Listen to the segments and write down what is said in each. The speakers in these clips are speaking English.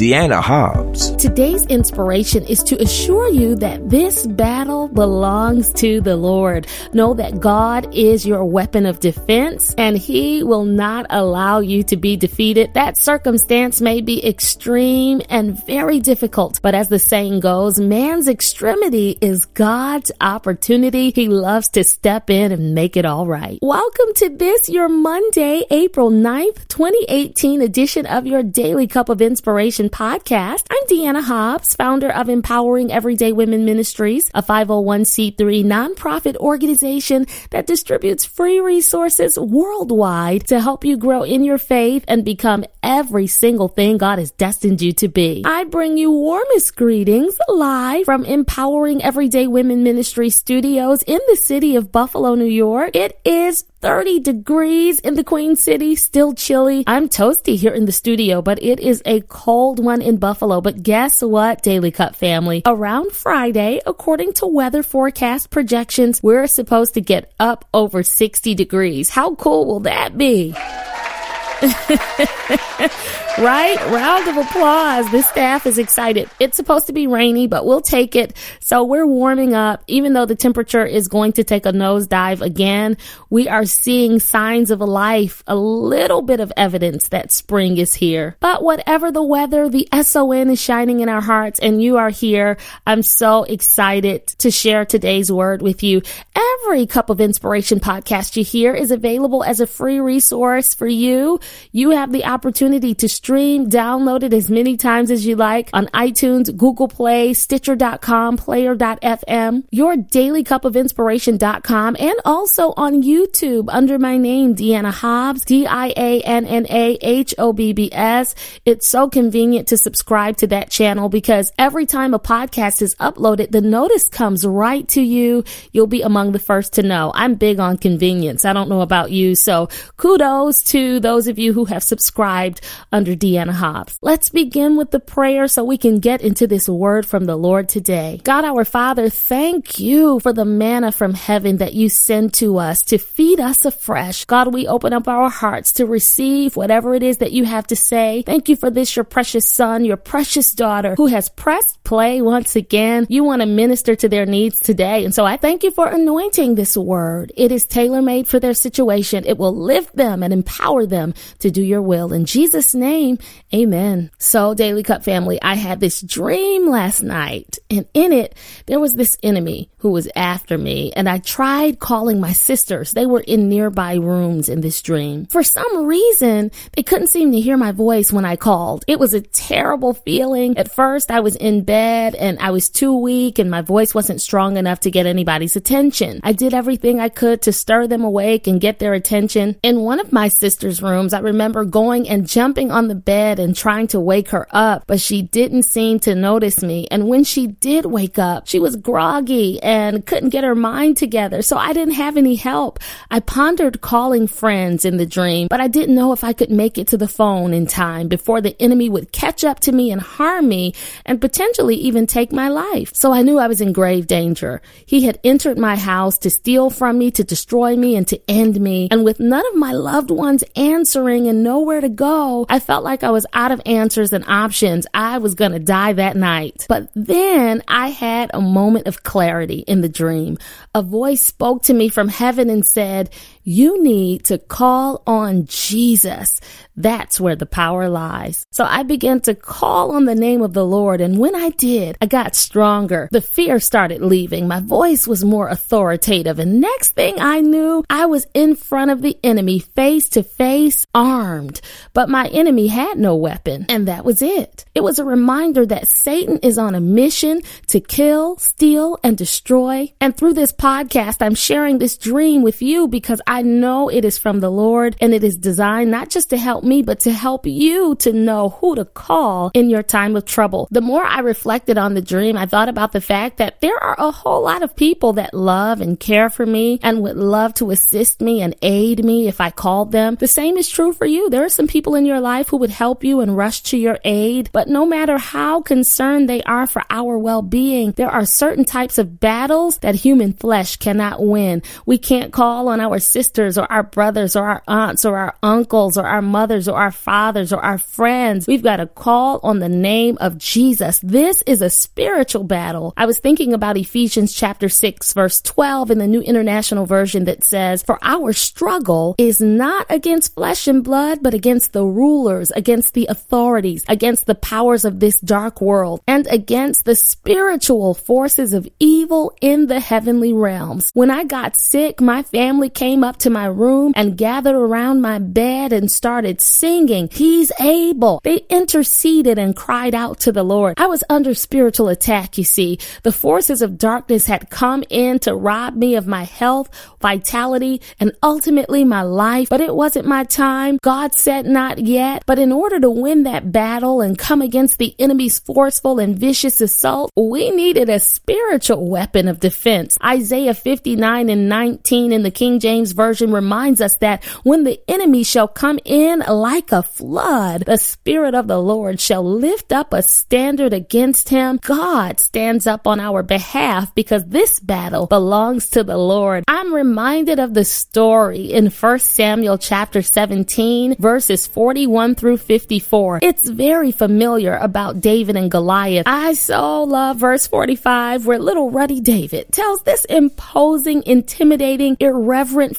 Dianna Hobbs. Today's inspiration is to assure you that this battle belongs to the Lord. Know that God is your weapon of defense and He will not allow you to be defeated. That circumstance may be extreme and very difficult, but as the saying goes, man's extremity is God's opportunity. He loves to step in and make it all right. Welcome to this, your Monday, April 9th, 2018 edition of your Daily Cup of Inspiration podcast. I'm Dianna Hobbs, founder of Empowering Everyday Women Ministries, a 501c3 nonprofit organization that distributes free resources worldwide to help you grow in your faith and become every single thing God has destined you to be. I bring you warmest greetings live from Empowering Everyday Women Ministry studios in the city of Buffalo, New York. It is 30 degrees in the Queen City, still chilly. I'm toasty here in the studio, but it is a cold one in Buffalo. But guess what, Daily Cup family? Around Friday, according to weather forecast projections, we're supposed to get up over 60 degrees. How cool will that be? right? Round of applause. This staff is excited. It's supposed to be rainy, but we'll take it. So we're warming up. Even though the temperature is going to take a nosedive again, we are seeing signs of life, a little bit of evidence that spring is here. But whatever the weather, the SON is shining in our hearts and you are here. I'm so excited to share today's word with you. Every cup of inspiration podcast you hear is available as a free resource for you. You have the opportunity to stream, download it as many times as you like on iTunes, Google Play, Stitcher.com, Player.fm, your daily cup of inspiration.com, and also on YouTube under my name, Dianna Hobbs, D-I-A-N-N-A-H-O-B-B-S. It's so convenient to subscribe to that channel because every time a podcast is uploaded, the notice comes right to you. You'll be among the first to know. I'm big on convenience. I don't know about you. So kudos to those of you who have subscribed under Dianna Hobbs. Let's begin with the prayer so we can get into this word from the Lord today. God our Father, thank you for the manna from heaven that you send to us to feed us afresh. God, we open up our hearts to receive whatever it is that you have to say. Thank you for this, your precious son, your precious daughter who has pressed play once again. You want to minister to their needs today. And so I thank you for anointing this word. It is tailor made for their situation. It will lift them and empower them to do your will. In Jesus' name, amen. So, Daily Cup family, I had this dream last night, and in it, there was this enemy who was after me, and I tried calling my sisters. They were in nearby rooms in this dream. For some reason, they couldn't seem to hear my voice when I called. It was a terrible feeling. At first, I was in bed and I was too weak, and my voice wasn't strong enough to get anybody's attention. I did everything I could to stir them awake and get their attention. In one of my sister's rooms, remember going and jumping on the bed and trying to wake her up, but she didn't seem to notice me. And when she did wake up, she was groggy and couldn't get her mind together. So I didn't have any help. I pondered calling friends in the dream, but I didn't know if I could make it to the phone in time before the enemy would catch up to me and harm me and potentially even take my life. So I knew I was in grave danger. He had entered my house to steal from me, to destroy me, and to end me. And with none of my loved ones answering and nowhere to go, I felt like I was out of answers and options. I was going to die that night. But then I had a moment of clarity in the dream. A voice spoke to me from heaven and said, you need to call on Jesus. That's where the power lies. So I began to call on the name of the Lord. And when I did, I got stronger. The fear started leaving. My voice was more authoritative. And next thing I knew, I was in front of the enemy face to face, armed. But my enemy had no weapon. And that was it. It was a reminder that Satan is on a mission to kill, steal, and destroy. And through this podcast, I'm sharing this dream with you because I know it is from the Lord and it is designed not just to help me, but to help you to know who to call in your time of trouble. The more I reflected on the dream, I thought about the fact that there are a whole lot of people that love and care for me and would love to assist me and aid me if I called them. The same is true for you. There are some people in your life who would help you and rush to your aid, but no matter how concerned they are for our well-being, there are certain types of battles that human flesh cannot win. We can't call on our sisters or our brothers or our aunts or our uncles or our mothers or our fathers or our friends. We've got to call on the name of Jesus. This is a spiritual battle. I was thinking about Ephesians chapter 6 verse 12 in the New International Version that says, For our struggle is not against flesh and blood, but against the rulers, against the authorities, against the powers of this dark world, and against the spiritual forces of evil in the heavenly realms. When I got sick, my family came up to my room and gathered around my bed and started singing, He's able. They interceded and cried out to the Lord. I was under spiritual attack, you see. The forces of darkness had come in to rob me of my health, vitality, and ultimately my life, but it wasn't my time. God said not yet. But in order to win that battle and come against the enemy's forceful and vicious assault, we needed a spiritual weapon of defense. Isaiah 59 and 19 in the King James Version reminds us that when the enemy shall come in like a flood, the Spirit of the Lord shall lift up a standard against him. God stands up on our behalf because this battle belongs to the Lord. I'm reminded of the story in 1 Samuel chapter 17 verses 41 through 54. It's very familiar about David and Goliath. I so love verse 45 where little ruddy David tells this imposing, intimidating, irreverent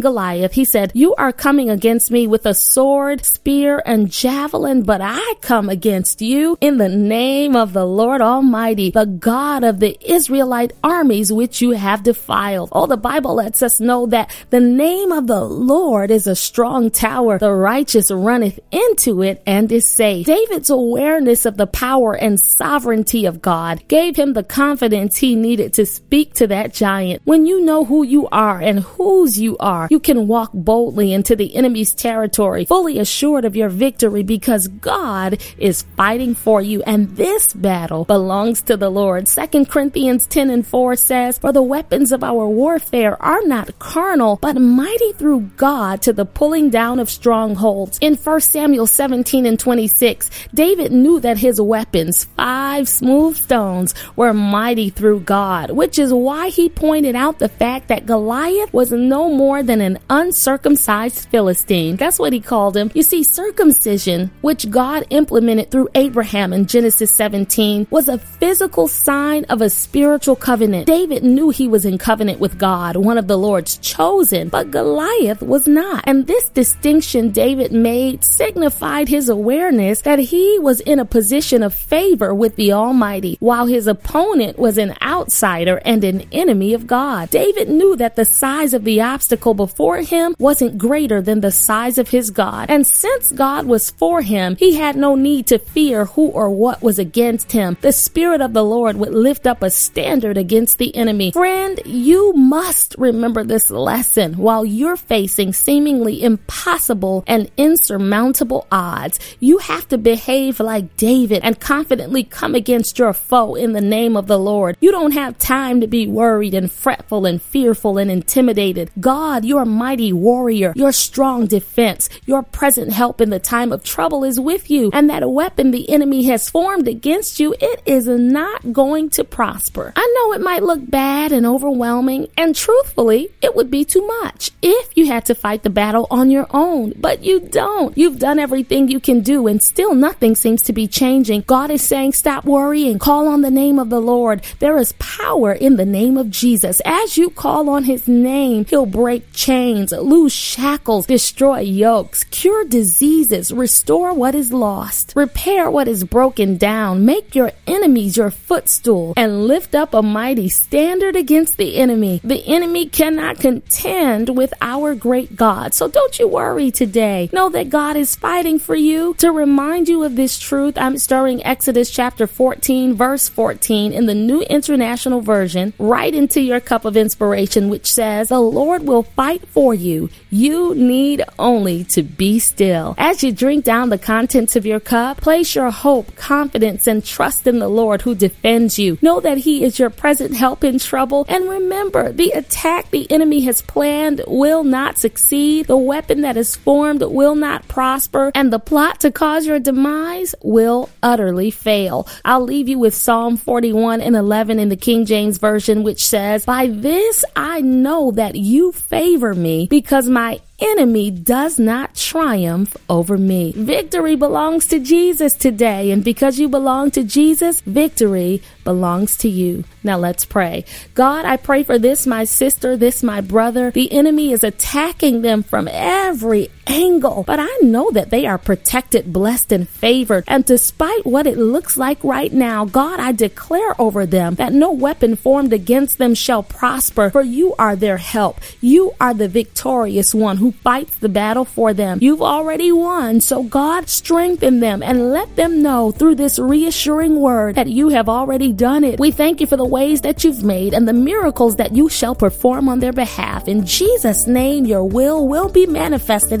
Goliath, he said, you are coming against me with a sword, spear, and javelin, but I come against you in the name of the Lord Almighty, the God of the Israelite armies which you have defiled. Oh, the Bible lets us know that the name of the Lord is a strong tower. The righteous runneth into it and is safe. David's awareness of the power and sovereignty of God gave him the confidence he needed to speak to that giant. When you know who you are and whose you are, you can walk boldly into the enemy's territory, fully assured of your victory because God is fighting for you and this battle belongs to the Lord. 2 Corinthians 10 and 4 says, For the weapons of our warfare are not carnal, but mighty through God to the pulling down of strongholds. In 1 Samuel 17 and 26, David knew that his weapons, five smooth stones, were mighty through God, which is why he pointed out the fact that Goliath was no more than an uncircumcised Philistine. That's what he called him. You see, circumcision, which God implemented through Abraham in Genesis 17, was a physical sign of a spiritual covenant. David knew he was in covenant with God, one of the Lord's chosen, but Goliath was not. And this distinction David made signified his awareness that he was in a position of favor with the Almighty, while his opponent was an outsider and an enemy of God. David knew that the size of the obstacle before him wasn't greater than the size of his God. And since God was for him, he had no need to fear who or what was against him. The Spirit of the Lord would lift up a standard against the enemy. Friend, you must remember this lesson while you're facing seemingly impossible and insurmountable odds. You have to behave like David and confidently come against your foe in the name of the Lord. You don't have time to be worried and fretful and fearful and intimidated. God, your mighty warrior, your strong defense, your present help in the time of trouble is with you. And that weapon the enemy has formed against you, it is not going to prosper. I know it might look bad and overwhelming, and truthfully, it would be too much if you had to fight the battle on your own, but you don't. You've done everything you can do, and still nothing seems to be changing. God is saying, Stop worrying, call on the name of the Lord. There is power in the name of Jesus. As you call on his name, he'll break chains, loose shackles, destroy yokes, cure diseases, restore what is lost, repair what is broken down, make your enemies your footstool, and lift up a mighty standard against the enemy. The enemy cannot contend with our great God. So don't you worry today. Know that God is fighting for you. To remind you of this truth, I'm stirring Exodus chapter 14, verse 14 in the New International Version right into your cup of inspiration, which says, The Lord will fight for you. You need only to be still. As you drink down the contents of your cup, place your hope, confidence, and trust in the Lord who defends you. Know that He is your present help in trouble. And remember, the attack the enemy has planned will not succeed. The weapon that is formed will not prosper. And the plot to cause your demise will utterly fail. I'll leave you with Psalm 41 and 11 in the King James Version, which says, By this I know that you favor me because my enemy does not triumph over me. Victory belongs to Jesus today, and because you belong to Jesus, victory belongs to you. Now let's pray. God, I pray for this, my sister, this, my brother. The enemy is attacking them from every angle, but I know that they are protected, blessed, and favored. And despite what it looks like right now, God, I declare over them that no weapon formed against them shall prosper, for you are their help. You are the victorious one who fights the battle for them. You've already won, so God, strengthen them and let them know through this reassuring word that you have already done it. We thank you for the ways that you've made and the miracles that you shall perform on their behalf. In Jesus' name, your will will be manifested